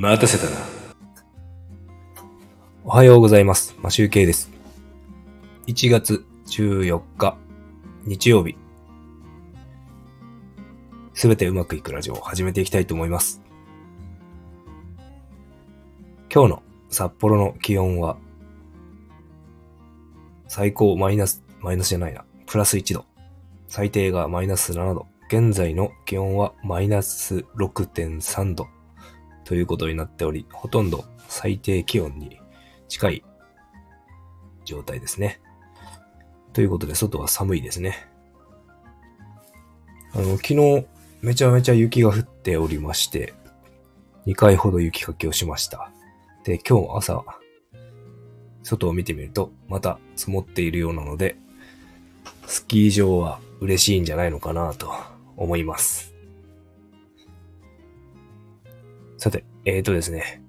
待たせたな。おはようございます。マシュウケイです。1月14日、日曜日。すべてうまくいくラジオを始めていきたいと思います。今日の札幌の気温は、最高マイナス、マイナスじゃないな、プラス1度。最低がマイナス7度。現在の気温はマイナス6.3度。ということになっており、ほとんど最低気温に近い状態ですね。ということで、外は寒いですね。あの、昨日、めちゃめちゃ雪が降っておりまして、2回ほど雪かきをしました。で、今日朝、外を見てみると、また積もっているようなので、スキー場は嬉しいんじゃないのかなと思います。さて、えーとですね。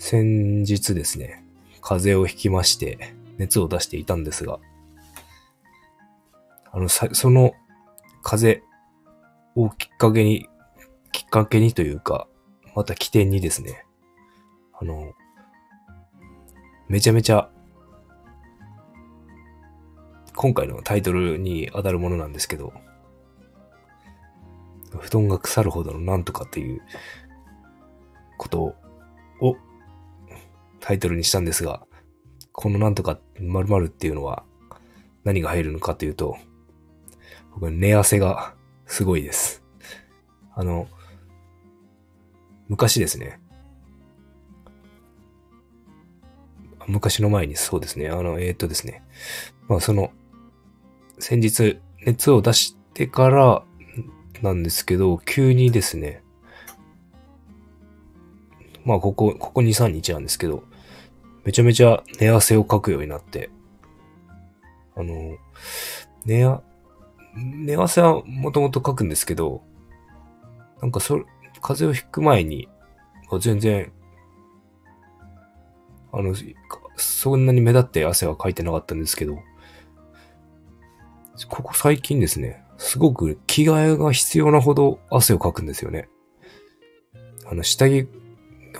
先日ですね、風邪をひきまして、熱を出していたんですが、あの、さ、その、風邪をきっかけに、きっかけにというか、また起点にですね、あの、めちゃめちゃ、今回のタイトルに当たるものなんですけど、布団が腐るほどのなんとかっていうことをタイトルにしたんですが、このなんとか〇〇っていうのは何が入るのかというと、僕は寝汗がすごいです。あの、昔ですね。昔の前にそうですね。あの、えーっとですね。まあその、先日熱を出してからなんですけど、急にですね、まあここ、ここ2、3日なんですけど、めちゃめちゃ寝汗をかくようになって、あの、寝あ、寝汗はもともとかくんですけど、なんかそれ、風邪をひく前に、全然、あの、そんなに目立って汗はかいてなかったんですけど、ここ最近ですね、すごく着替えが必要なほど汗をかくんですよね。あの、下着、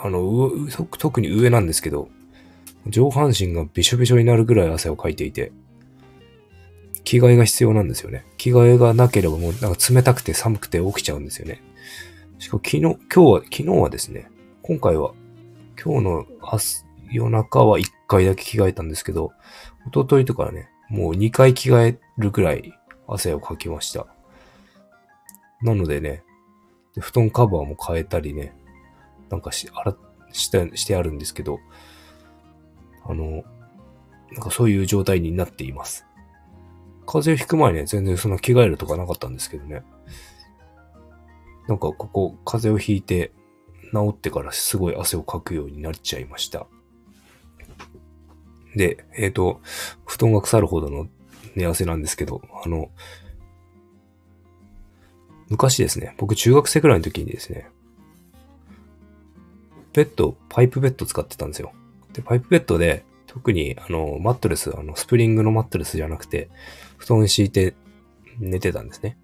あの、う特に上なんですけど、上半身がびしょびしょになるぐらい汗をかいていて、着替えが必要なんですよね。着替えがなければもうなんか冷たくて寒くて起きちゃうんですよね。しかも昨日、今日は、昨日はですね、今回は、今日の朝夜中は1回だけ着替えたんですけど、一昨日とかね、もう2回着替えるぐらい汗をかきました。なのでね、布団カバーも変えたりね、なんかし、あら、して、してあるんですけど、あの、なんかそういう状態になっています。風邪をひく前ね、全然そんな着替えるとかなかったんですけどね。なんかここ、風邪をひいて、治ってからすごい汗をかくようになっちゃいました。で、えっ、と、布団が腐るほどの寝汗なんですけど、あの、昔ですね、僕中学生くらいの時にですね、ベッド、パイプベッド使ってたんですよ。で、パイプベッドで、特に、あの、マットレス、あの、スプリングのマットレスじゃなくて、布団敷いて寝てたんですね。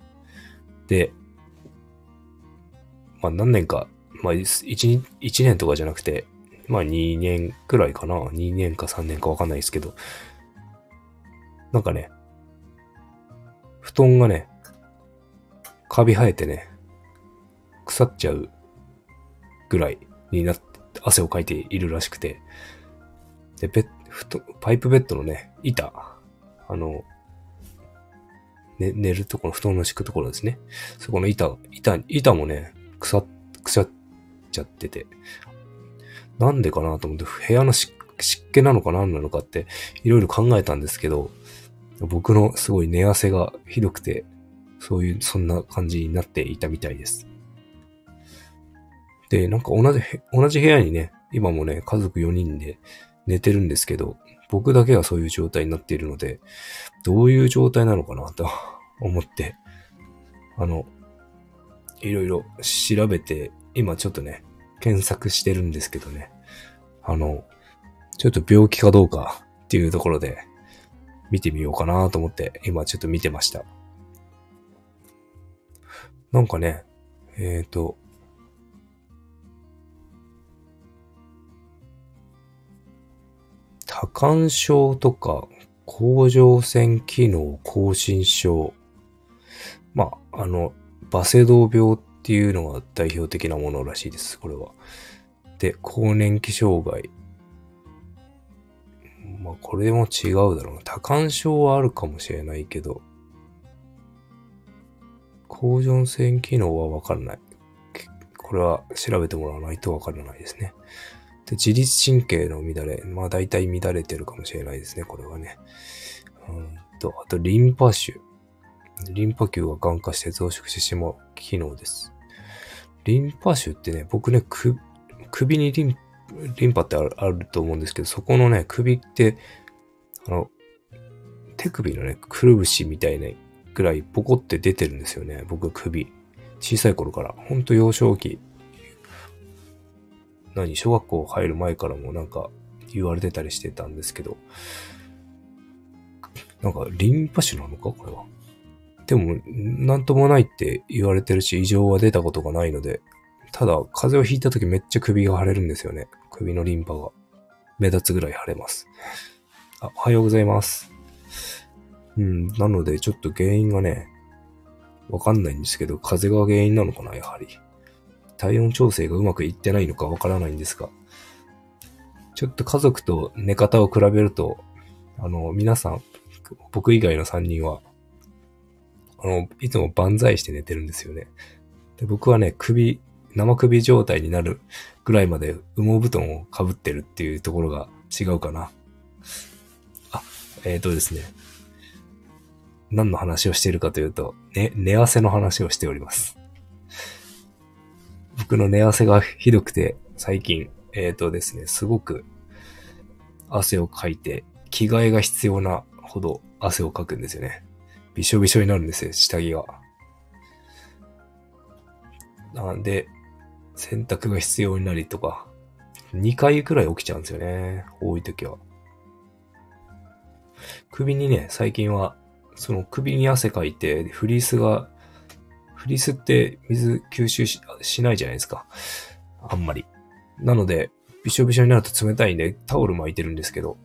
で、まあ何年か、まあ1、一年とかじゃなくて、まあ2年くらいかな。2年か3年かわかんないですけど、なんかね、布団がね、カビ生えてね、腐っちゃうぐらいになって、汗をかいているらしくて、で、ベッ、ふと、パイプベッドのね、板、あの、ね、寝るところ、布団の敷くところですね。そこの板、板、板もね、腐っ、腐っちゃってて、なんでかなと思って、部屋の湿気なのかな何なのかって、いろいろ考えたんですけど、僕のすごい寝汗がひどくて、そういう、そんな感じになっていたみたいです。で、なんか同じ、同じ部屋にね、今もね、家族4人で寝てるんですけど、僕だけがそういう状態になっているので、どういう状態なのかなと 思って、あの、いろいろ調べて、今ちょっとね、検索してるんですけどね、あの、ちょっと病気かどうかっていうところで見てみようかなと思って、今ちょっと見てました。なんかね、えっ、ー、と、多感症とか、甲状腺機能亢進症。まあ、あの、バセドウ病っていうのが代表的なものらしいです、これは。で、更年期障害。まあ、これも違うだろうな。多感症はあるかもしれないけど、甲状腺機能はわかんない。これは調べてもらわないとわからないですね。で、自律神経の乱れ。まあ大体乱れてるかもしれないですね、これはね。うんと、あとリンパ腫。リンパ球が癌化して増殖してしまう機能です。リンパ腫ってね、僕ね、首にリン、リンパってあるあると思うんですけど、そこのね、首って、あの、手首のね、くるぶしみたいなぐらいポコって出てるんですよね。僕首。小さい頃から。ほんと幼少期。何小学校入る前からもなんか言われてたりしてたんですけど。なんかリンパ腫なのか？これは。でも、なんともないって言われてるし、異常は出たことがないので、ただ、風邪をひいた時めっちゃ首が腫れるんですよね。首のリンパが。目立つぐらい腫れます。あ、おはようございます。うん、なので、ちょっと原因がね、わかんないんですけど、風が原因なのかな、やはり。体温調整がうまくいってないのかわからないんですが、ちょっと家族と寝方を比べると、あの、皆さん、僕以外の3人は、あの、いつも万歳して寝てるんですよね。で僕はね、首、生首状態になるぐらいまで羽毛布団をかぶってるっていうところが違うかな。あ、えっ、ー、とですね。何の話をしているかというと、ね、寝汗の話をしております。僕の寝汗がひどくて、最近、えっ、ー、とですね、すごく汗をかいて、着替えが必要なほど汗をかくんですよね。びしょびしょになるんですよ、下着が。なんで、洗濯が必要になりとか、2回くらい起きちゃうんですよね。多い時は。首にね、最近は、その首に汗かいて、フリースが、フリースって水吸収しないじゃないですか。あんまり。なので、びしょびしょになると冷たいんでタオル巻いてるんですけど、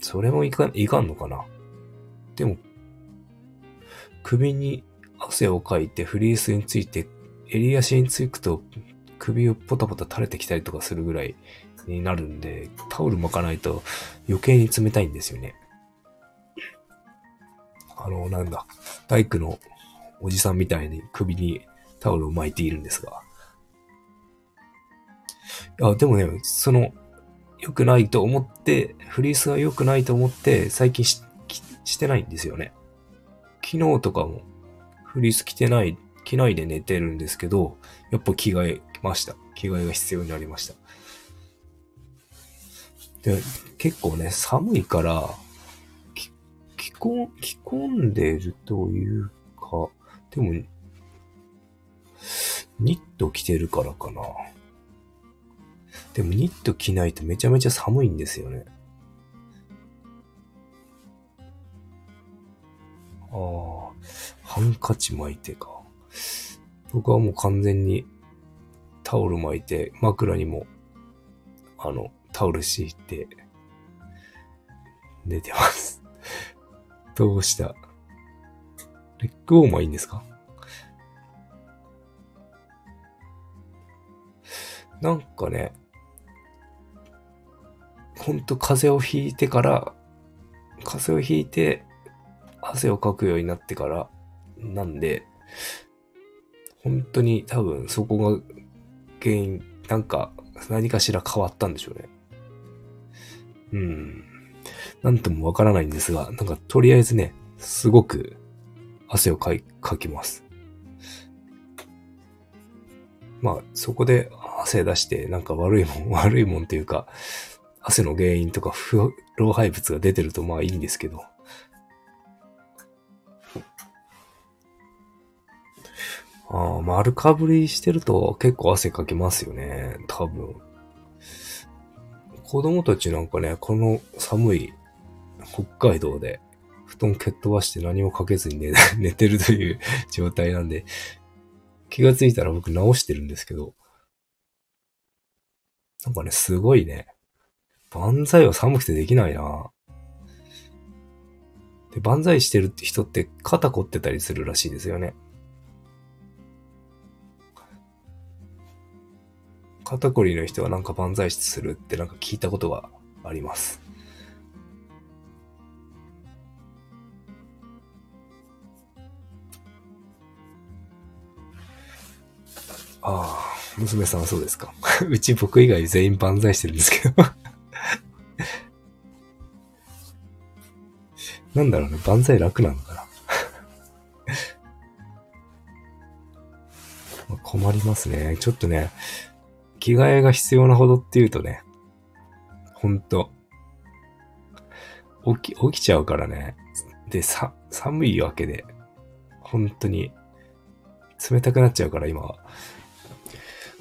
それもいかいかんのかなでも、首に汗をかいてフリースについて、襟足につくと首をポタポタ垂れてきたりとかするぐらいになるんで、タオル巻かないと余計に冷たいんですよね。あの、なんだ、大工のおじさんみたいに首にタオルを巻いているんですが。いや、でもね、その、良くないと思って、フリースが良くないと思って、最近ししてないんですよね。昨日とかも、フリース着てない、着ないで寝てるんですけど、やっぱ着替えました。着替えが必要になりました。で、結構ね、寒いから、着、着込んでるというか、でも、ニット着てるからかな。でもニット着ないとめちゃめちゃ寒いんですよね。ああ、ハンカチ巻いてか。僕はもう完全にタオル巻いて、枕にも、あの、タオル敷いて、寝てます。どうした？レッグウォーマーいいんですか？なんかね、ほんと風邪をひいてから、風邪をひいて、汗をかくようになってから、なんで、本当に多分そこが原因、なんか何かしら変わったんでしょうね。うん。なんともわからないんですが、なんかとりあえずね、すごく汗をかい、かきます。まあ、そこで汗出して、なんか悪いもん、悪いもんっていうか、汗の原因とか、老廃物が出てるとまあいいんですけど。ああ、丸かぶりしてると結構汗かきますよね。多分。子供たちなんかね、この寒い北海道で布団蹴っ飛ばして何もかけずに寝 寝てるという 状態なんで、気がついたら僕直してるんですけど、なんかね、すごいね、万歳は寒くてできないな。で、万歳してるって人って肩凝ってたりするらしいですよね。肩こりの人はなんか万歳するってなんか聞いたことがあります。ああ、娘さんはそうですか？うち僕以外全員万歳してるんですけど なんだろうね、万歳楽なのかな？困りますね。ちょっとね、着替えが必要なほどっていうとね、ほんと、起き、起きちゃうからね。で、さ、寒いわけで、本当に、冷たくなっちゃうから今は。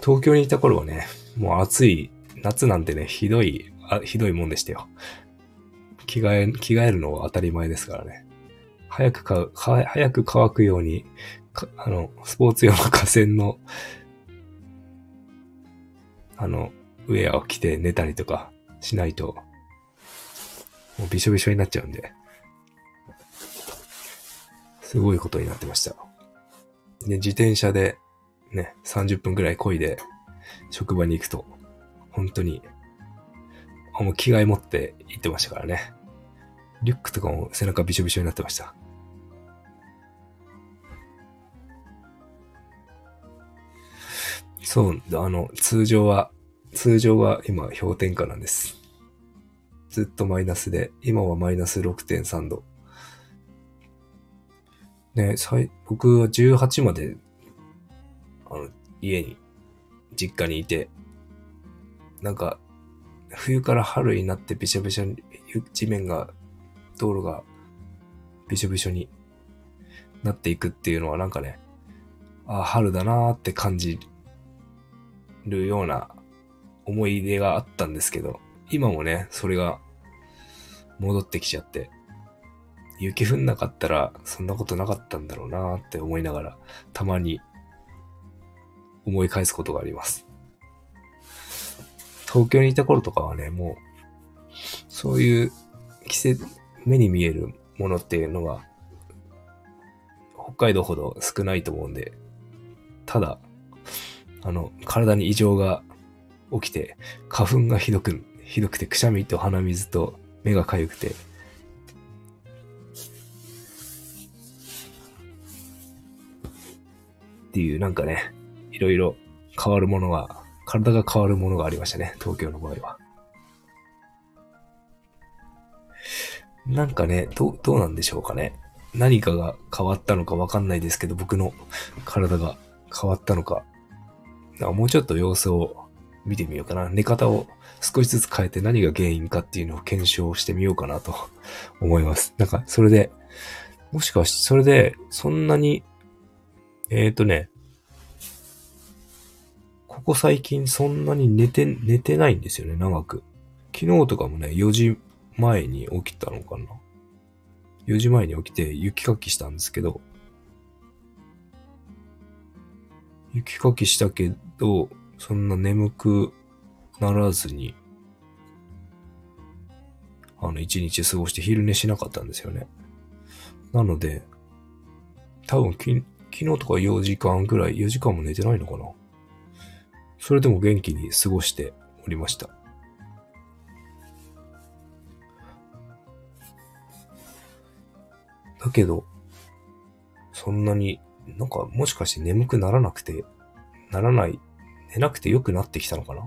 東京にいた頃はね、もう暑い、夏なんてね、ひどい、あひどいもんでしたよ。着替え、着替えるのは当たり前ですからね。早くか、か早く乾くように、あの、スポーツ用の河川の、あの、ウェアを着て寝たりとかしないと、もうびしょびしょになっちゃうんで、すごいことになってました。で、自転車でね、30分くらい漕いで職場に行くと、本当に、あもう着替え持って行ってましたからね。リュックとかも背中びしょびしょになってました。そう、あの、通常は、通常は今氷点下なんです。ずっとマイナスで、今はマイナス6.3度。ね、最僕は18まで、家に、実家にいて、なんか、冬から春になってびしょびしょに、地面が道路がびしょびしょになっていくっていうのはなんかね、ああ、春だなーって感じるような思い出があったんですけど、今もね、それが戻ってきちゃって、雪降んなかったらそんなことなかったんだろうなーって思いながら、たまに思い返すことがあります。東京にいた頃とかはね、もう、そういう季節、目に見えるものっていうのが、北海道ほど少ないと思うんで、ただ、あの、体に異常が起きて、花粉がひどく、ひどくて、くしゃみと鼻水と目がかゆくて、っていうなんかね、いろいろ変わるものが、体が変わるものがありましたね、東京の場合は。なんかね、どう、どうなんでしょうかね。何かが変わったのかわかんないですけど、僕の体が変わったのか。かもうちょっと様子を見てみようかな。寝方を少しずつ変えて何が原因かっていうのを検証してみようかなと 思います。なんか、それで、もしかして、それで、そんなに、えっ、ー、とね、ここ最近そんなに寝て、寝てないんですよね、長く。昨日とかもね、4時前に起きたのかな ?4 時前に起きて雪かきしたんですけど、雪かきしたけど、そんな眠くならずに、あの、一日過ごして昼寝しなかったんですよね。なので、多分き、昨日とか4時間ぐらい、4時間も寝てないのかなそれでも元気に過ごしておりました。だけど、そんなに、なんかもしかして眠くならなくて、ならない、寝なくて良くなってきたのかな？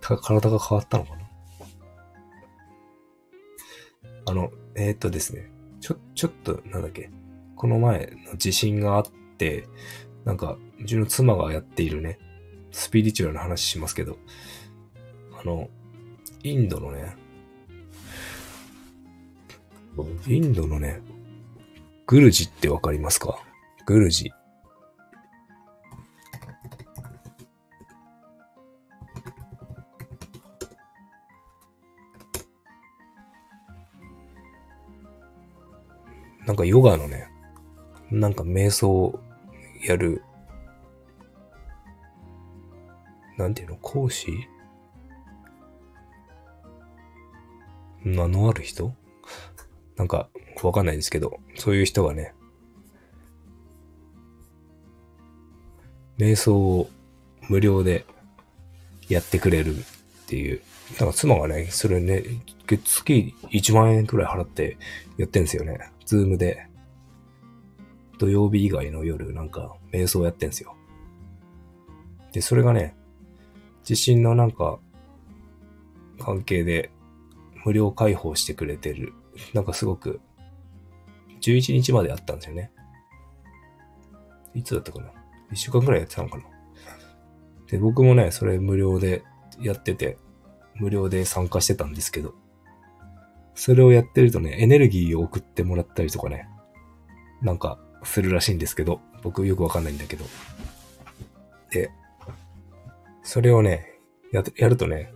体が変わったのかな？あの、えー、っとですね、ちょ、ちょっと、なんだっけ、この前の地震があって、なんか、うちの妻がやっているね、スピリチュアルな話しますけど、あの、インドのね、インドのね、グルジってわかりますか？グルジ。なんかヨガのね、なんか瞑想やる、なんていうの、講師？名のある人？なんか、わかんないですけど、そういう人がね、瞑想を無料でやってくれるっていう。なんか妻がね、それね、月1万円くらい払ってやってんですよね。ズームで。土曜日以外の夜なんか瞑想やってんすよ。で、それがね、地震のなんか関係で無料開放してくれてる。なんかすごく11日まであったんですよね。いつだったかな ?1 週間くらいやってたのかな？で、僕もね、それ無料でやってて、無料で参加してたんですけど、それをやってるとね、エネルギーを送ってもらったりとかね、なんかするらしいんですけど、僕よくわかんないんだけど。で、それをね、や、やるとね、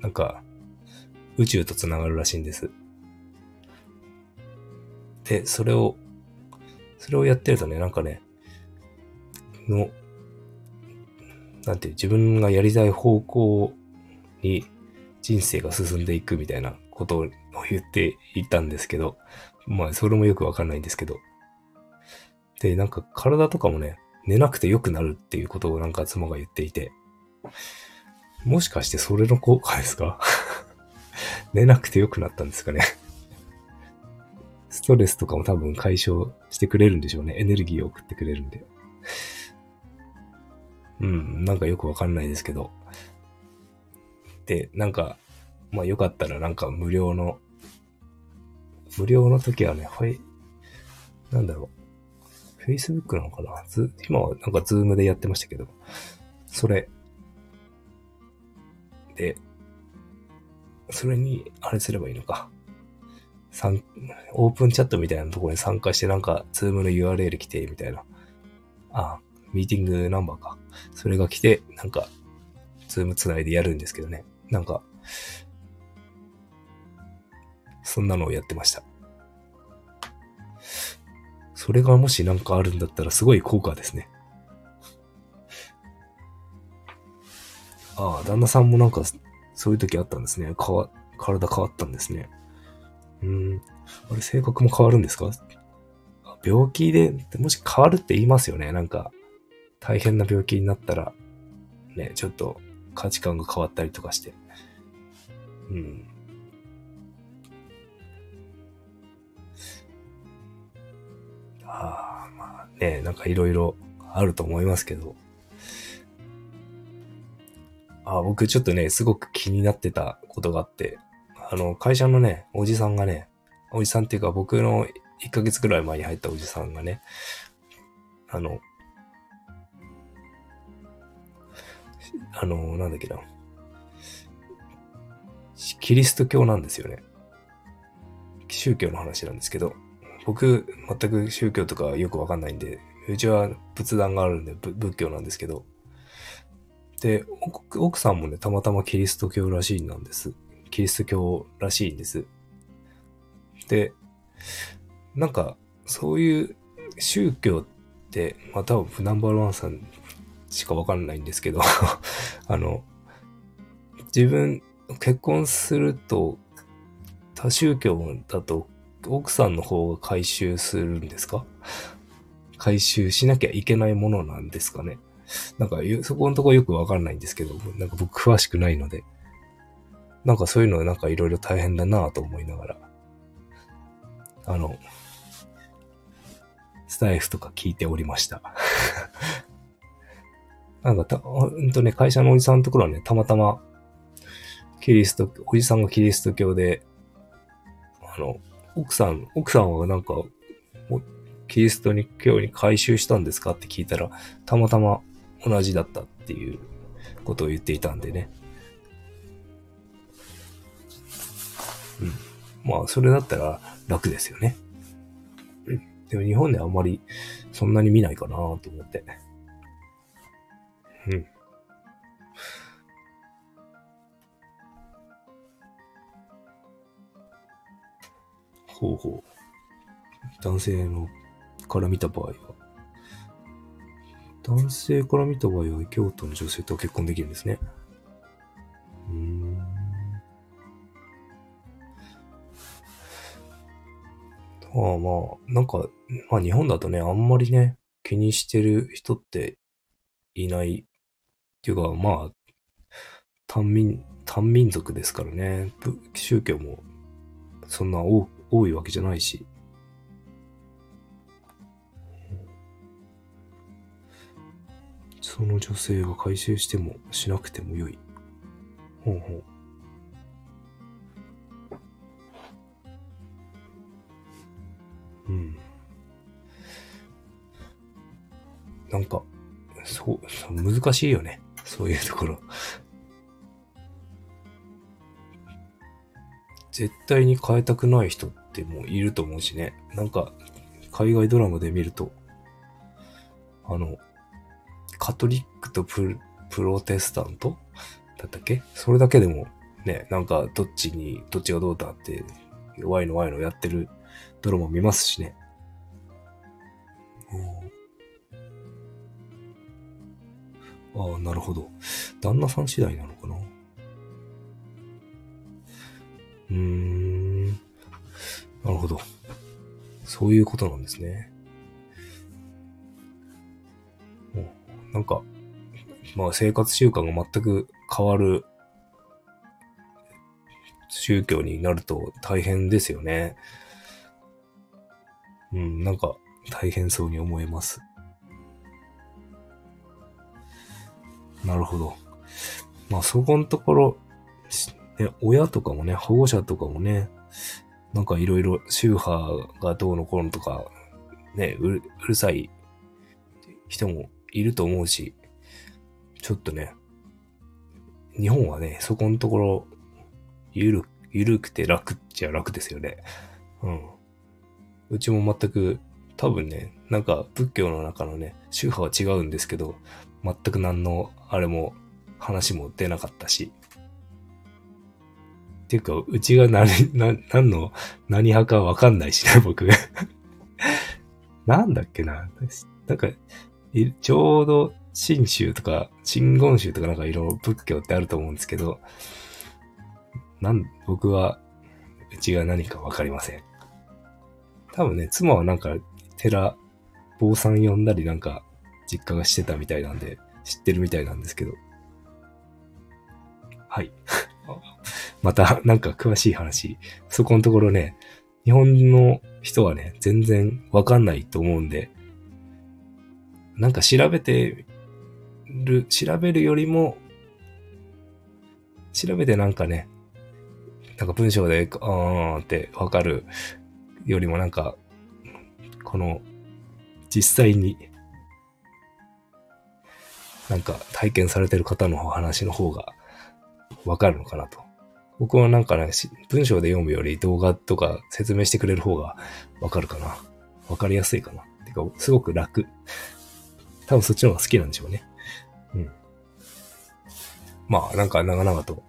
なんか、宇宙と繋がるらしいんです。で、それを、それをやってるとね、なんかね、の、なんていう、自分がやりたい方向に人生が進んでいくみたいなことを言っていたんですけど、まあ、それもよくわかんないんですけど。で、なんか体とかもね、寝なくて良くなるっていうことをなんか妻が言っていて、もしかしてそれの効果ですか？寝なくて良くなったんですかね？ストレスとかも多分解消してくれるんでしょうね。エネルギーを送ってくれるんで。うん、なんかよくわかんないですけど。で、なんか、まあよかったらなんか無料の、無料の時はね、はい、なんだろう。Facebook なのかな？ず今はなんかズームでやってましたけど、それ、で、それに、あれすればいいのか。オープンチャットみたいなところに参加してなんか、ズームの URL 来て、みたいな。あ、ミーティングナンバーか。それが来て、なんか、ズームつないでやるんですけどね。なんか、そんなのをやってました。それがもしなんかあるんだったらすごい効果ですね。ああ、旦那さんもなんか、そういう時あったんですね。変わ、体変わったんですね。うん。あれ、性格も変わるんですか？病気で、もし変わるって言いますよね。なんか、大変な病気になったら、ね、ちょっと価値観が変わったりとかして。うん。ああ、まあね、なんかいろいろあると思いますけど。あ僕ちょっとね、すごく気になってたことがあって、あの、会社のね、おじさんがね、おじさんっていうか僕の1ヶ月くらい前に入ったおじさんがね、あの、あの、なんだっけな。キリスト教なんですよね。宗教の話なんですけど、僕、全く宗教とかよくわかんないんで、うちは仏壇があるんで仏教なんですけど、で、奥さんもね、たまたまキリスト教らしいなんです。キリスト教らしいんです。で、なんか、そういう宗教って、まあ多分ナンバーワンさんしかわかんないんですけど あの、自分、結婚すると、多宗教だと、奥さんの方が回収するんですか？回収しなきゃいけないものなんですかね？なんか、そこのとこよくわかんないんですけど、なんか僕詳しくないので、なんかそういうのなんかいろいろ大変だなと思いながら、あの、スタイフとか聞いておりました。なんかた、ほんとね、会社のおじさんのところはね、たまたま、キリスト、おじさんがキリスト教で、あの、奥さん、奥さんはなんか、キリストに教に改宗したんですかって聞いたら、たまたま同じだったっていうことを言っていたんでね。うん。まあ、それだったら楽ですよね。うん。でも日本であんまりそんなに見ないかなと思って。うん。ほうほう。男性のから見た場合は、男性から見た場合は、京都の女性と結婚できるんですね。うん。ああまあ、なんか、まあ日本だとね、あんまりね、気にしてる人っていないっていうか、まあ、単民、単民族ですからね、宗教もそんな多く多いわけじゃないし。その女性が回収してもしなくてもよい。ほうほう。うん。なんか、そう、難しいよね。そういうところ。絶対に変えたくない人っってもいると思うしね。なんか、海外ドラマで見ると、あの、カトリックとプロテスタント？だったっけ？それだけでも、ね、なんか、どっちに、どっちがどうだって、ワイのワイのやってるドラマ見ますしね。ああ、なるほど。旦那さん次第なのかな？うーん。なるほど。そういうことなんですね。なんか、まあ生活習慣が全く変わる宗教になると大変ですよね。うん、なんか大変そうに思えます。なるほど。まあそこのところ、親とかもね、保護者とかもね、なんかいろいろ宗派がどうのこうのとか、ね、うるうるさい人もいると思うし、ちょっとね、日本はね、そこのところ、ゆる、ゆるくて楽っちゃ楽ですよね。うん。うちも全く、多分ね、なんか仏教の中のね、宗派は違うんですけど、全く何の、あれも、話も出なかったし、ていうか、うちが何、な、何の、何派かわかんないしね、僕。なんだっけな。なんか、ちょうど、真宗とか、真言宗とかなんかいろいろ仏教ってあると思うんですけど、なん、僕は、うちが何かわかりません。多分ね、妻はなんか、寺、坊さん呼んだりなんか、実家がしてたみたいなんで、知ってるみたいなんですけど。はい。また、なんか詳しい話。そこのところね、日本の人はね、全然わかんないと思うんで、なんか調べてる、調べるよりも、調べてなんかね、なんか文章で、あーってわかるよりもなんか、この、実際に、なんか体験されてる方の話の方がわかるのかなと。僕はなんかね、文章で読むより動画とか説明してくれる方がわかるかな。わかりやすいかな。てか、すごく楽。多分そっちの方が好きなんでしょうね。うん。まあ、なんか長々と、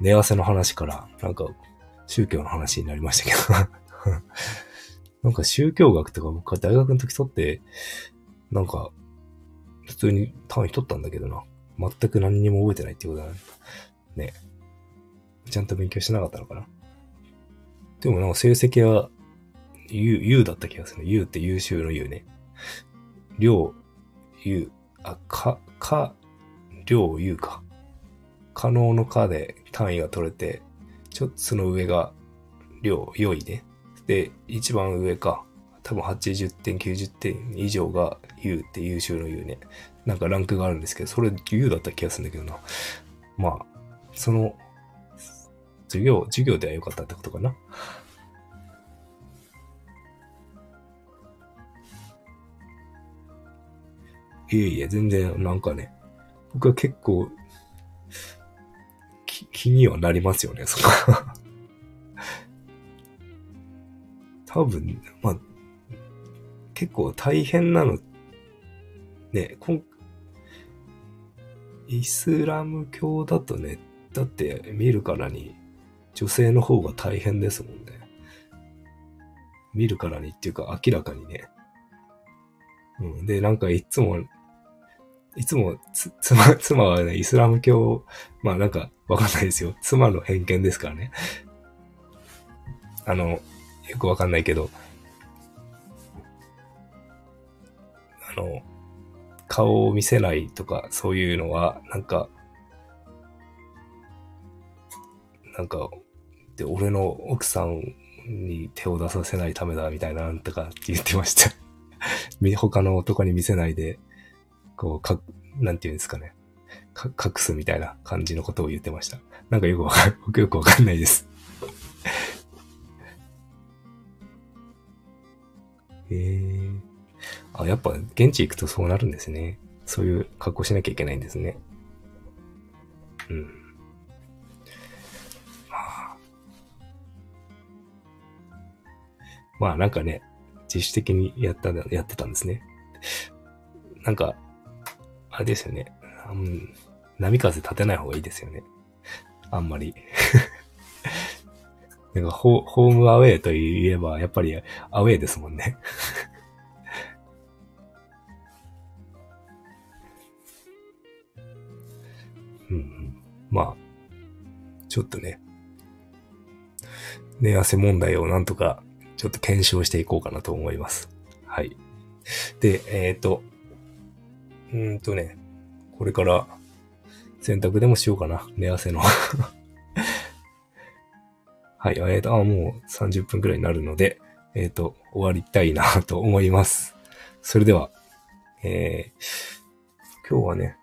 寝汗の話から、なんか、宗教の話になりましたけど なんか宗教学とか僕は大学の時取って、なんか、普通に単位取ったんだけどな。全く何にも覚えてないってことだね。ね。ちゃんと勉強してなかったのかな？でもなんか成績は、U、U だった気がする。U って優秀の U ね。量、U、あ、か、か、量 U か。可能のかで単位が取れて、ちょっとその上が量、良いね。で、一番上か。多分80点、90点以上が U って優秀の U ね。なんかランクがあるんですけど、それ U だった気がするんだけどな。まあ、その授業、授業では良かったってことかな。いえいえ、全然、なんかね、僕は結構、気、気にはなりますよね、そこ。多分、まあ、結構大変なの、ね、こんイスラム教だとね、だって見るからに女性の方が大変ですもんね。見るからにっていうか明らかにね。うん、で、なんかいつも、いつもつ、妻、妻はね、イスラム教、まあなんかわかんないですよ。妻の偏見ですからね。あの、よくわかんないけど、あの、顔を見せないとか、そういうのは、なんか、なんか、で、俺の奥さんに手を出させないためだ、みたいな、なんとかって言ってました。他の男に見せないで、こう、か、なんていうんですかね。か、隠すみたいな感じのことを言ってました。なんかよくわかん、よくわかんないです。へえ。あ、やっぱ現地行くとそうなるんですね。そういう格好しなきゃいけないんですね。うん。まあなんかね、自主的にやった、やってたんですね。なんか、あれですよね。波風立てない方がいいですよね。あんまり。なんかホホームアウェイといえば、やっぱりアウェイですもんね。うん、まあ、ちょっとね、寝汗問題をなんとかちょっと検証していこうかなと思います。はい。で、えっ、ー、と、うんとね、これから洗濯でもしようかな。寝汗の はい、えーと、あ、もう30分くらいになるので、えっ、ー、と、終わりたいなと思います。それでは、えー、今日はね、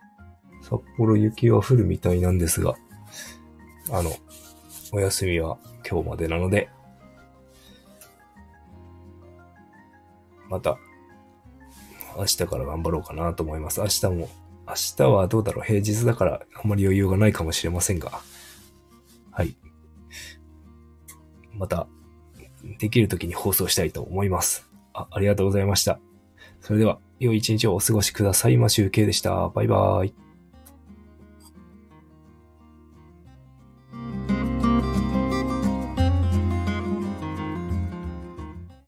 札幌雪は降るみたいなんですが、あの、お休みは今日までなので、また、明日から頑張ろうかなと思います。明日も、明日はどうだろう平日だからあんまり余裕がないかもしれませんが、はい。また、できる時に放送したいと思います。あ、ありがとうございました。それでは、良い一日をお過ごしください。マシュウケイでした。バイバーイ。